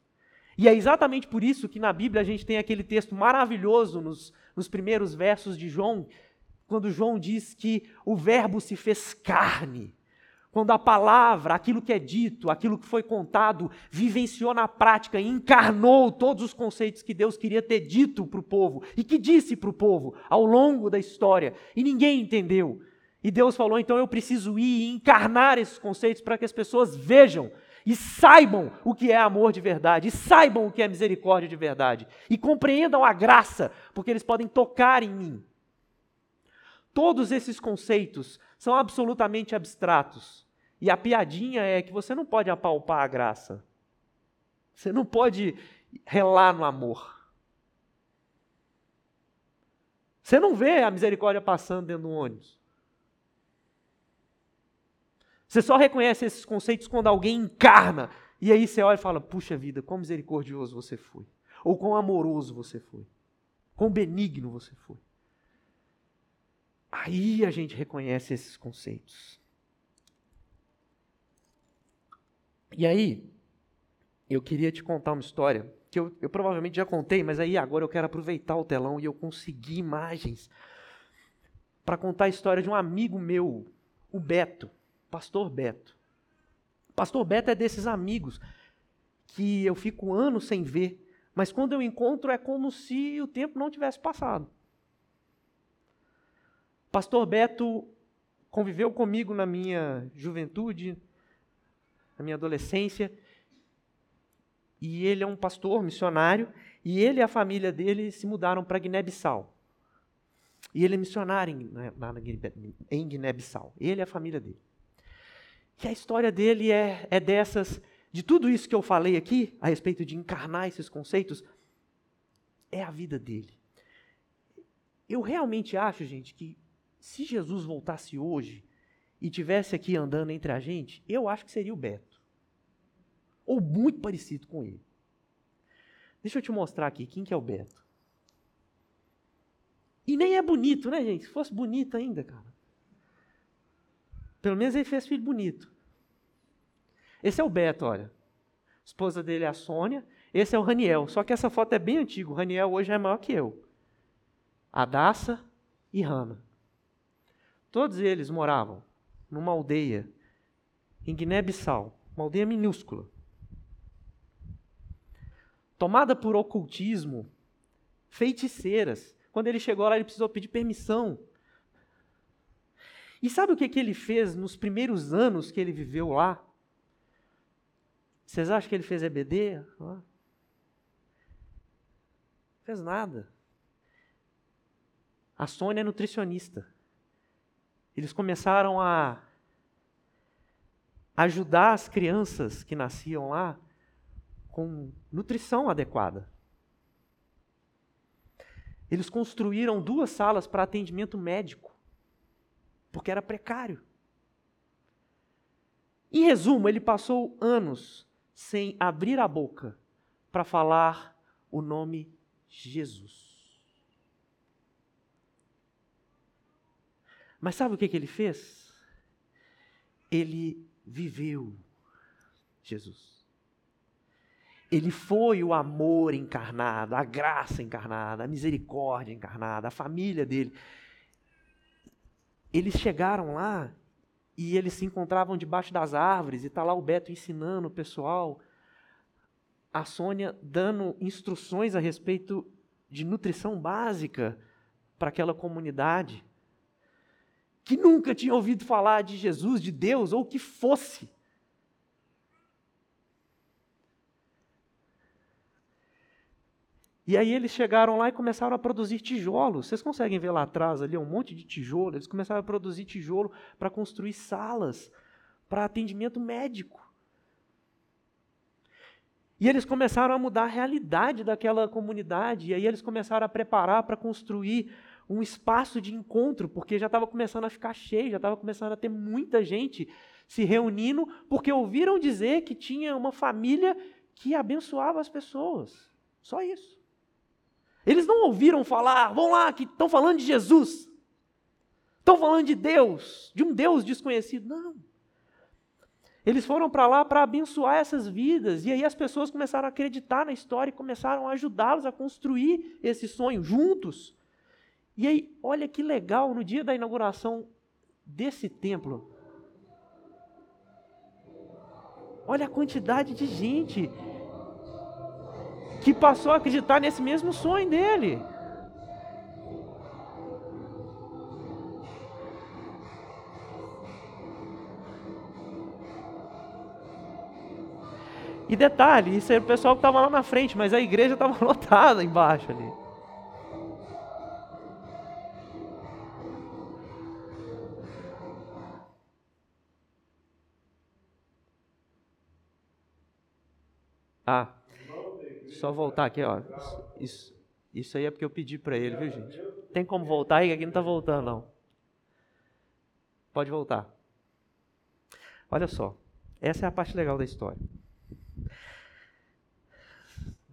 E é exatamente por isso que na Bíblia a gente tem aquele texto maravilhoso nos, nos primeiros versos de João, quando João diz que o Verbo se fez carne. Quando a palavra, aquilo que é dito, aquilo que foi contado, vivenciou na prática e encarnou todos os conceitos que Deus queria ter dito para o povo e que disse para o povo ao longo da história, e ninguém entendeu. E Deus falou: então eu preciso ir e encarnar esses conceitos para que as pessoas vejam e saibam o que é amor de verdade, e saibam o que é misericórdia de verdade, e compreendam a graça, porque eles podem tocar em mim. Todos esses conceitos são absolutamente abstratos. E a piadinha é que você não pode apalpar a graça. Você não pode relar no amor. Você não vê a misericórdia passando dentro do ônibus. Você só reconhece esses conceitos quando alguém encarna. E aí você olha e fala: puxa vida, quão misericordioso você foi. Ou quão amoroso você foi. Quão benigno você foi. Aí a gente reconhece esses conceitos. E aí, eu queria te contar uma história que eu, eu, provavelmente já contei, mas aí agora eu quero aproveitar o telão e eu consegui imagens para contar a história de um amigo meu, o Beto, Pastor Beto. Pastor Beto é desses amigos que eu fico anos sem ver, mas quando eu encontro é como se o tempo não tivesse passado. Pastor Beto conviveu comigo na minha juventude, na minha adolescência, e ele é um pastor missionário, e ele e a família dele se mudaram para Guiné-Bissau. E ele é missionário em, na, em Guiné-Bissau, ele e a família dele. E a história dele é, é dessas, de tudo isso que eu falei aqui, a respeito de encarnar esses conceitos, é a vida dele. Eu realmente acho, gente, que se Jesus voltasse hoje e tivesse aqui andando entre a gente, eu acho que seria o Beto. Ou muito parecido com ele. Deixa eu te mostrar aqui quem que é o Beto. E nem é bonito, né, gente? Se fosse bonito ainda, cara. Pelo menos ele fez filho bonito. Esse é o Beto, olha. A esposa dele é a Sônia. Esse é o Raniel. Só que essa foto é bem antiga. O Raniel hoje é maior que eu. A Daça e Rana. Todos eles moravam numa aldeia em Guiné-Bissau, uma aldeia minúscula. Tomada por ocultismo, feiticeiras. Quando ele chegou lá, ele precisou pedir permissão. E sabe o que, que ele fez nos primeiros anos que ele viveu lá? Vocês acham que ele fez EBD? Não fez nada. A Sônia é nutricionista eles começaram a ajudar as crianças que nasciam lá com nutrição adequada. Eles construíram duas salas para atendimento médico, porque era precário. Em resumo, ele passou anos sem abrir a boca para falar o nome Jesus. Mas sabe o que, que ele fez? Ele viveu Jesus. Ele foi o amor encarnado, a graça encarnada, a misericórdia encarnada, a família dele. Eles chegaram lá e eles se encontravam debaixo das árvores, e está lá o Beto ensinando o pessoal, a Sônia dando instruções a respeito de nutrição básica para aquela comunidade que nunca tinha ouvido falar de Jesus, de Deus, ou que fosse. E aí eles chegaram lá e começaram a produzir tijolos. Vocês conseguem ver lá atrás ali um monte de tijolo. Eles começaram a produzir tijolo para construir salas para atendimento médico. E eles começaram a mudar a realidade daquela comunidade. E aí eles começaram a preparar para construir um espaço de encontro, porque já estava começando a ficar cheio, já estava começando a ter muita gente se reunindo, porque ouviram dizer que tinha uma família que abençoava as pessoas. Só isso. Eles não ouviram falar, vão lá, que estão falando de Jesus. Estão falando de Deus, de um Deus desconhecido. Não. Eles foram para lá para abençoar essas vidas, e aí as pessoas começaram a acreditar na história e começaram a ajudá-los a construir esse sonho juntos. E aí, olha que legal, no dia da inauguração desse templo, olha a quantidade de gente que passou a acreditar nesse mesmo sonho dele. E detalhe, isso era o pessoal que estava lá na frente, mas a igreja estava [LAUGHS] lotada embaixo ali. Ah, só voltar aqui, ó. Isso, isso aí é porque eu pedi para ele, viu, gente? Tem como voltar aí? Aqui não está voltando, não. Pode voltar. Olha só. Essa é a parte legal da história.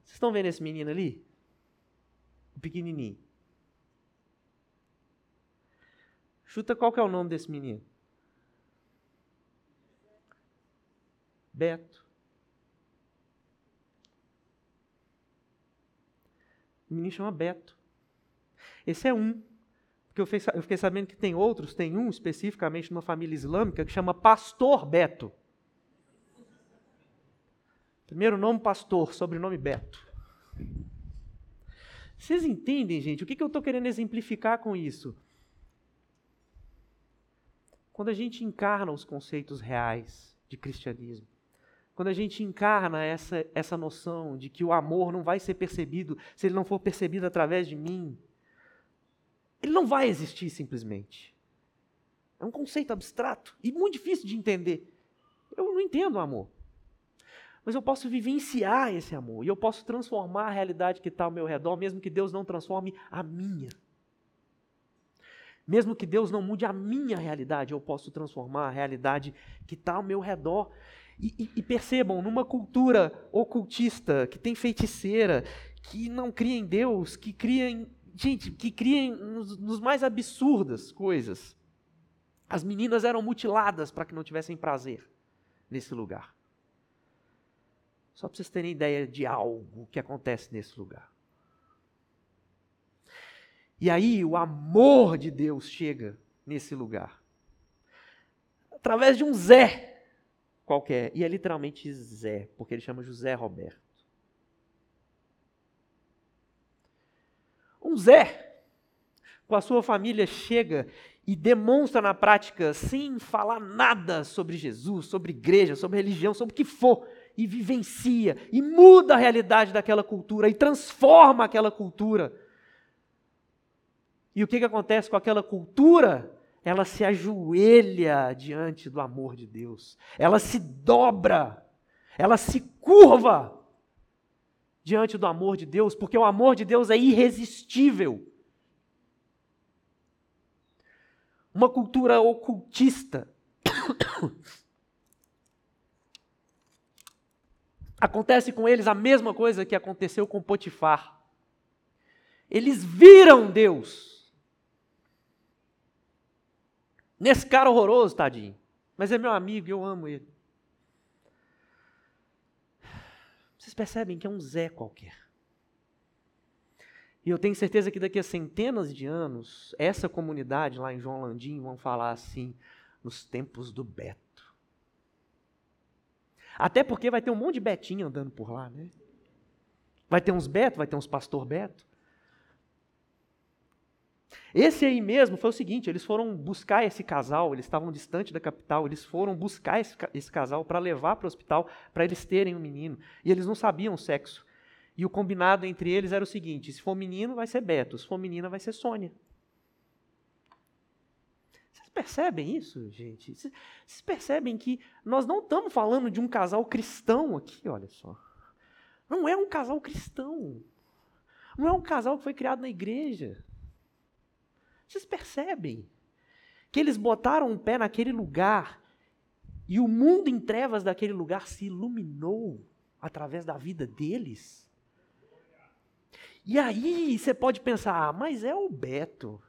Vocês estão vendo esse menino ali? O pequenininho. Chuta qual que é o nome desse menino? Beto. O menino chama Beto. Esse é um. Porque eu, fiquei sabendo que tem outros, tem um especificamente numa família islâmica que chama Pastor Beto. Primeiro nome Pastor, sobrenome Beto. Vocês entendem, gente? O que eu estou querendo exemplificar com isso? Quando a gente encarna os conceitos reais de cristianismo, quando a gente encarna essa, essa noção de que o amor não vai ser percebido se ele não for percebido através de mim, ele não vai existir simplesmente. É um conceito abstrato e muito difícil de entender. Eu não entendo o amor. Mas eu posso vivenciar esse amor e eu posso transformar a realidade que está ao meu redor, mesmo que Deus não transforme a minha. Mesmo que Deus não mude a minha realidade, eu posso transformar a realidade que está ao meu redor. E, e, percebam, numa cultura ocultista, que tem feiticeira, que não cria em Deus, que cria em. Gente, que cria em, nos, nos mais absurdas coisas. As meninas eram mutiladas para que não tivessem prazer nesse lugar. Só para vocês terem ideia de algo que acontece nesse lugar. E aí o amor de Deus chega nesse lugar. Através de um Zé qualquer. E é literalmente Zé, porque ele chama José Roberto. Um Zé, com a sua família, chega e demonstra na prática, sem falar nada sobre Jesus, sobre igreja, sobre religião, sobre o que for, e vivencia, e muda a realidade daquela cultura, e transforma aquela cultura e o que, que acontece com aquela cultura? Ela se ajoelha diante do amor de Deus, ela se dobra, ela se curva diante do amor de Deus, porque o amor de Deus é irresistível. Uma cultura ocultista. [COUGHS] Acontece com eles a mesma coisa que aconteceu com Potifar. Eles viram Deus Nesse cara horroroso, tadinho. Mas é meu amigo eu amo ele. Vocês percebem que é um Zé qualquer. E eu tenho certeza que daqui a centenas de anos, essa comunidade lá em João Landim vão falar assim, nos tempos do Beto. Até porque vai ter um monte de Betinho andando por lá, né? Vai ter uns Beto, vai ter uns Pastor Beto. Esse aí mesmo foi o seguinte: eles foram buscar esse casal, eles estavam distante da capital, eles foram buscar esse, esse casal para levar para o hospital para eles terem um menino. E eles não sabiam o sexo. E o combinado entre eles era o seguinte: se for menino, vai ser Beto, se for menina, vai ser Sônia. Vocês percebem isso, gente? Vocês percebem que nós não estamos falando de um casal cristão aqui, olha só. Não é um casal cristão. Não é um casal que foi criado na igreja. Vocês percebem que eles botaram um pé naquele lugar e o mundo em trevas daquele lugar se iluminou através da vida deles? E aí você pode pensar, ah, mas é o Beto.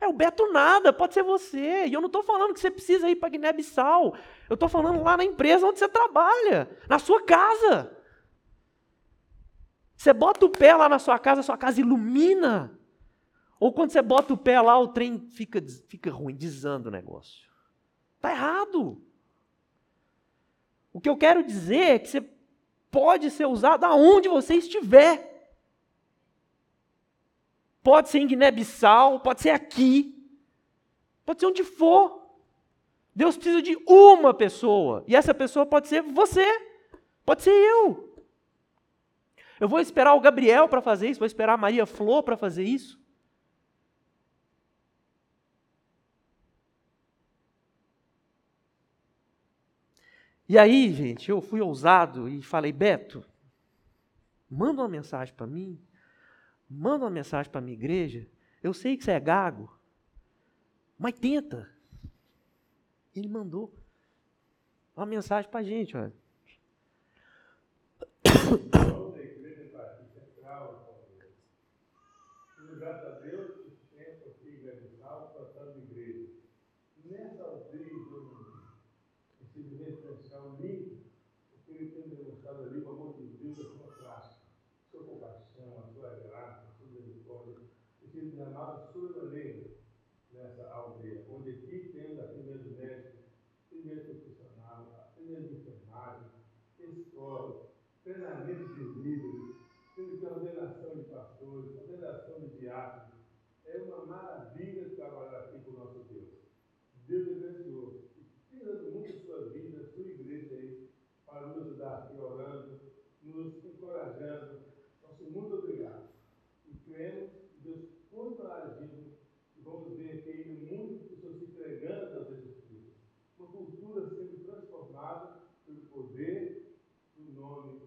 É o Beto nada, pode ser você. E eu não estou falando que você precisa ir para Guiné-Bissau. Eu estou falando lá na empresa onde você trabalha, na sua casa. Você bota o pé lá na sua casa, a sua casa ilumina. Ou quando você bota o pé lá, o trem fica, fica ruim, desanda o negócio. Está errado. O que eu quero dizer é que você pode ser usado aonde você estiver. Pode ser em Guiné-Bissau, pode ser aqui, pode ser onde for. Deus precisa de uma pessoa, e essa pessoa pode ser você, pode ser eu. Eu vou esperar o Gabriel para fazer isso, vou esperar a Maria Flor para fazer isso. E aí, gente, eu fui ousado e falei: Beto, manda uma mensagem para mim, manda uma mensagem para a minha igreja. Eu sei que você é gago, mas tenta. Ele mandou uma mensagem para a gente, olha. Graças a Deus, sustenta o filho de plantando igreja. vida, a sua prática, a sua compaixão, a sua graça, a sua misericórdia, e ser derramado sobremaneira nessa aldeia, onde aqui temos atendimento médico, atendimento profissional, atendimento de enfermagem, escola, treinamento de líderes, temos que ordenação de pastores, ordenação de diáconos. É uma maravilha trabalhar aqui com o nosso Deus. Deus abençoou. E tira muito a sua vida, a sua igreja aí, aqui orando, nos encorajando. Nosso muito obrigado. E cremos que Deus continua agindo e vamos ver aqui ainda muitas pessoas se entregando às Jesus. Uma cultura sendo transformada pelo poder do nome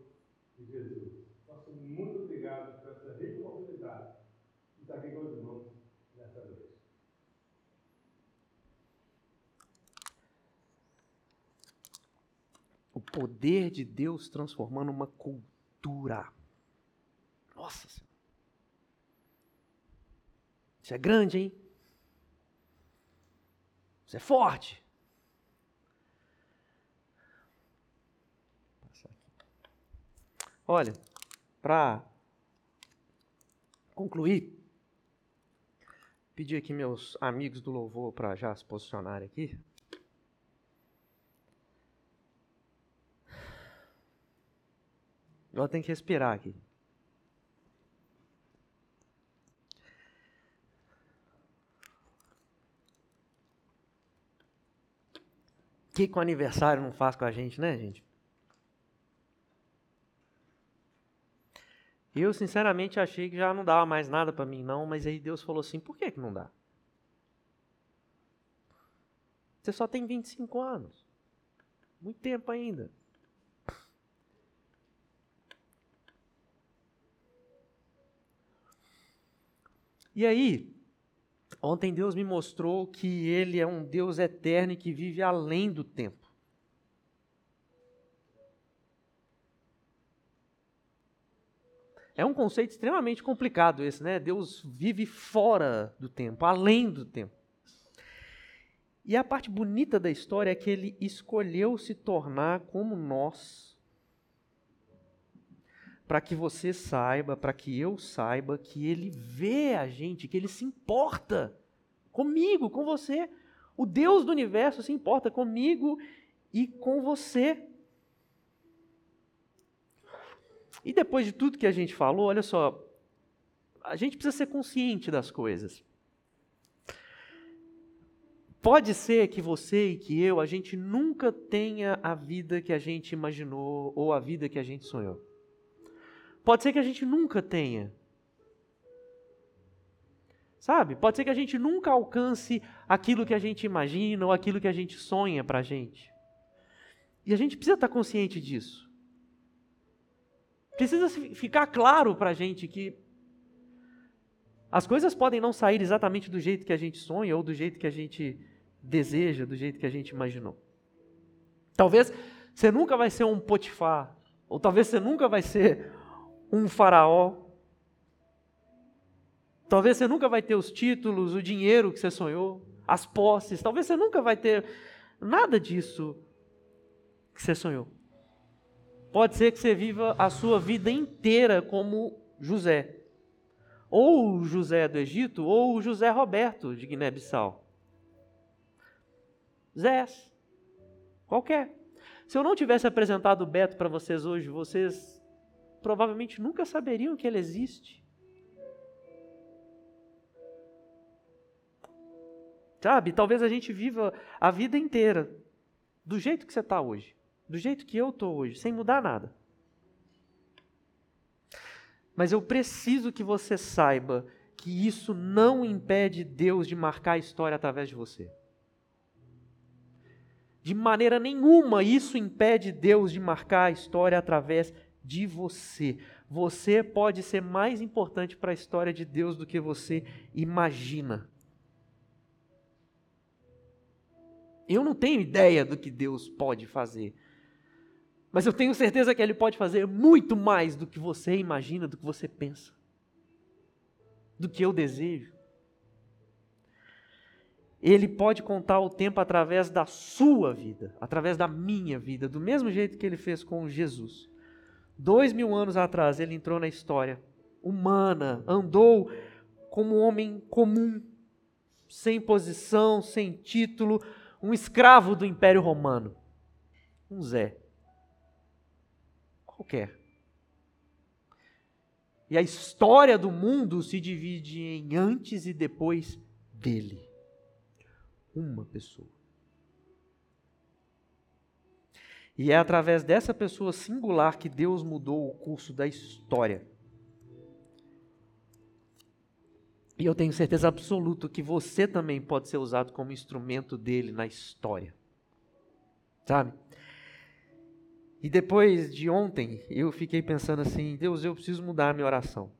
de Jesus. Nosso muito obrigado por essa rica oportunidade de estar aqui com os irmãos nessa noite. O poder de Deus transformando uma cultura. Nossa Senhora. Isso é grande, hein? Isso é forte. Olha, para concluir, pedir aqui meus amigos do louvor para já se posicionarem aqui. Eu tenho que respirar aqui. O que, que o aniversário não faz com a gente, né, gente? Eu, sinceramente, achei que já não dava mais nada para mim, não, mas aí Deus falou assim: por que, que não dá? Você só tem 25 anos. Muito tempo ainda. E aí, ontem Deus me mostrou que Ele é um Deus eterno e que vive além do tempo. É um conceito extremamente complicado esse, né? Deus vive fora do tempo, além do tempo. E a parte bonita da história é que ele escolheu se tornar como nós, para que você saiba, para que eu saiba que ele vê a gente, que ele se importa comigo, com você. O Deus do universo se importa comigo e com você. E depois de tudo que a gente falou, olha só, a gente precisa ser consciente das coisas. Pode ser que você e que eu, a gente nunca tenha a vida que a gente imaginou ou a vida que a gente sonhou. Pode ser que a gente nunca tenha. Sabe? Pode ser que a gente nunca alcance aquilo que a gente imagina ou aquilo que a gente sonha para a gente. E a gente precisa estar consciente disso. Precisa ficar claro para a gente que as coisas podem não sair exatamente do jeito que a gente sonha ou do jeito que a gente deseja, do jeito que a gente imaginou. Talvez você nunca vai ser um Potifar, ou talvez você nunca vai ser um faraó. Talvez você nunca vai ter os títulos, o dinheiro que você sonhou, as posses. Talvez você nunca vai ter nada disso que você sonhou. Pode ser que você viva a sua vida inteira como José. Ou o José do Egito, ou o José Roberto de Guiné-Bissau. Zés. Qualquer. Se eu não tivesse apresentado o Beto para vocês hoje, vocês provavelmente nunca saberiam que ele existe. Sabe? Talvez a gente viva a vida inteira do jeito que você está hoje do jeito que eu estou hoje, sem mudar nada. Mas eu preciso que você saiba que isso não impede Deus de marcar a história através de você. De maneira nenhuma isso impede Deus de marcar a história através de você. Você pode ser mais importante para a história de Deus do que você imagina. Eu não tenho ideia do que Deus pode fazer. Mas eu tenho certeza que Ele pode fazer muito mais do que você imagina, do que você pensa, do que eu desejo. Ele pode contar o tempo através da sua vida, através da minha vida, do mesmo jeito que Ele fez com Jesus. Dois mil anos atrás ele entrou na história humana, andou como um homem comum, sem posição, sem título, um escravo do Império Romano. Um Zé. Qualquer. E a história do mundo se divide em antes e depois dele. Uma pessoa. E é através dessa pessoa singular que Deus mudou o curso da história. E eu tenho certeza absoluta que você também pode ser usado como instrumento dele na história. Sabe? E depois de ontem, eu fiquei pensando assim: Deus, eu preciso mudar a minha oração.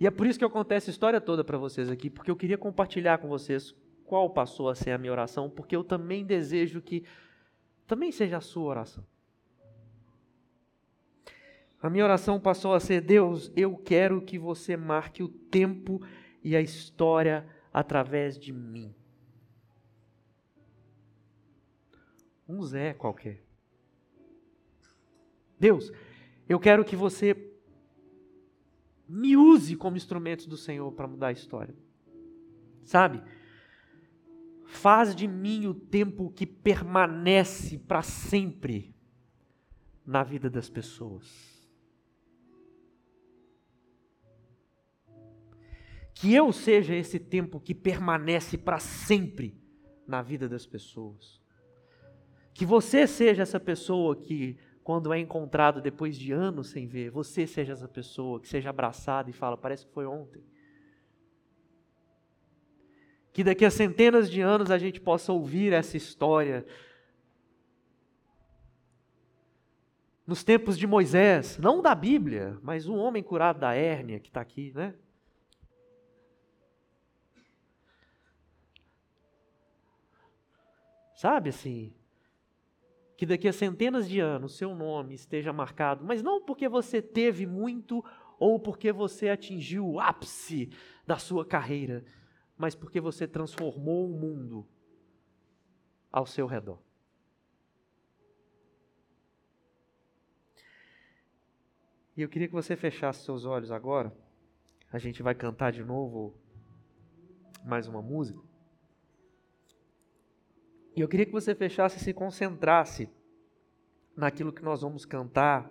E é por isso que eu conto essa história toda para vocês aqui, porque eu queria compartilhar com vocês qual passou a ser a minha oração, porque eu também desejo que também seja a sua oração. A minha oração passou a ser: Deus, eu quero que você marque o tempo e a história através de mim. Um Zé qualquer. Deus, eu quero que você me use como instrumento do Senhor para mudar a história. Sabe? Faz de mim o tempo que permanece para sempre na vida das pessoas. Que eu seja esse tempo que permanece para sempre na vida das pessoas. Que você seja essa pessoa que, quando é encontrado depois de anos sem ver, você seja essa pessoa que seja abraçada e fala: parece que foi ontem. Que daqui a centenas de anos a gente possa ouvir essa história. Nos tempos de Moisés, não da Bíblia, mas um homem curado da hérnia que está aqui, né? Sabe assim? Que daqui a centenas de anos seu nome esteja marcado, mas não porque você teve muito ou porque você atingiu o ápice da sua carreira, mas porque você transformou o mundo ao seu redor. E eu queria que você fechasse seus olhos agora. A gente vai cantar de novo mais uma música. E eu queria que você fechasse e se concentrasse naquilo que nós vamos cantar.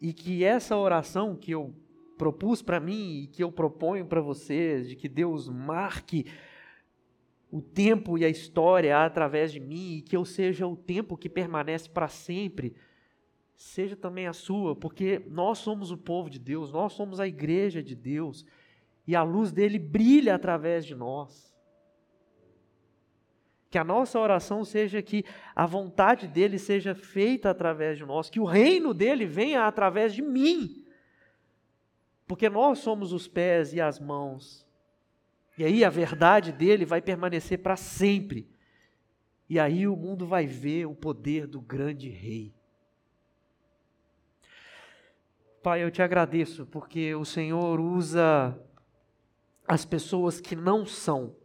E que essa oração que eu propus para mim e que eu proponho para vocês, de que Deus marque o tempo e a história através de mim, e que eu seja o tempo que permanece para sempre, seja também a sua, porque nós somos o povo de Deus, nós somos a igreja de Deus, e a luz dele brilha através de nós. Que a nossa oração seja que a vontade dele seja feita através de nós, que o reino dele venha através de mim. Porque nós somos os pés e as mãos. E aí a verdade dele vai permanecer para sempre. E aí o mundo vai ver o poder do grande rei. Pai, eu te agradeço porque o Senhor usa as pessoas que não são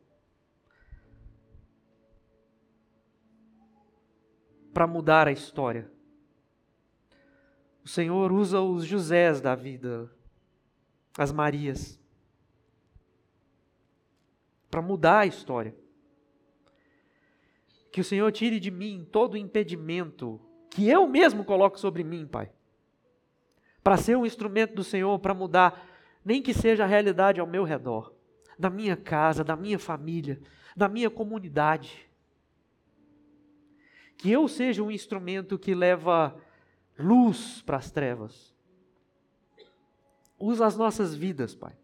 para mudar a história. O Senhor usa os Josés da vida, as Marias, para mudar a história. Que o Senhor tire de mim todo o impedimento que eu mesmo coloco sobre mim, Pai. Para ser um instrumento do Senhor para mudar, nem que seja a realidade ao meu redor, da minha casa, da minha família, da minha comunidade que eu seja um instrumento que leva luz para as trevas. Usa as nossas vidas, Pai.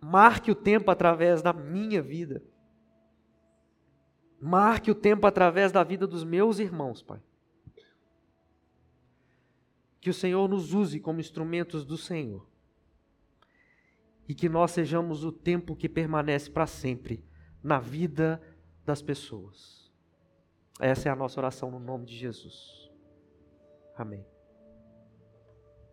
Marque o tempo através da minha vida. Marque o tempo através da vida dos meus irmãos, Pai. Que o Senhor nos use como instrumentos do Senhor. E que nós sejamos o tempo que permanece para sempre na vida das pessoas. Essa é a nossa oração no nome de Jesus. Amém.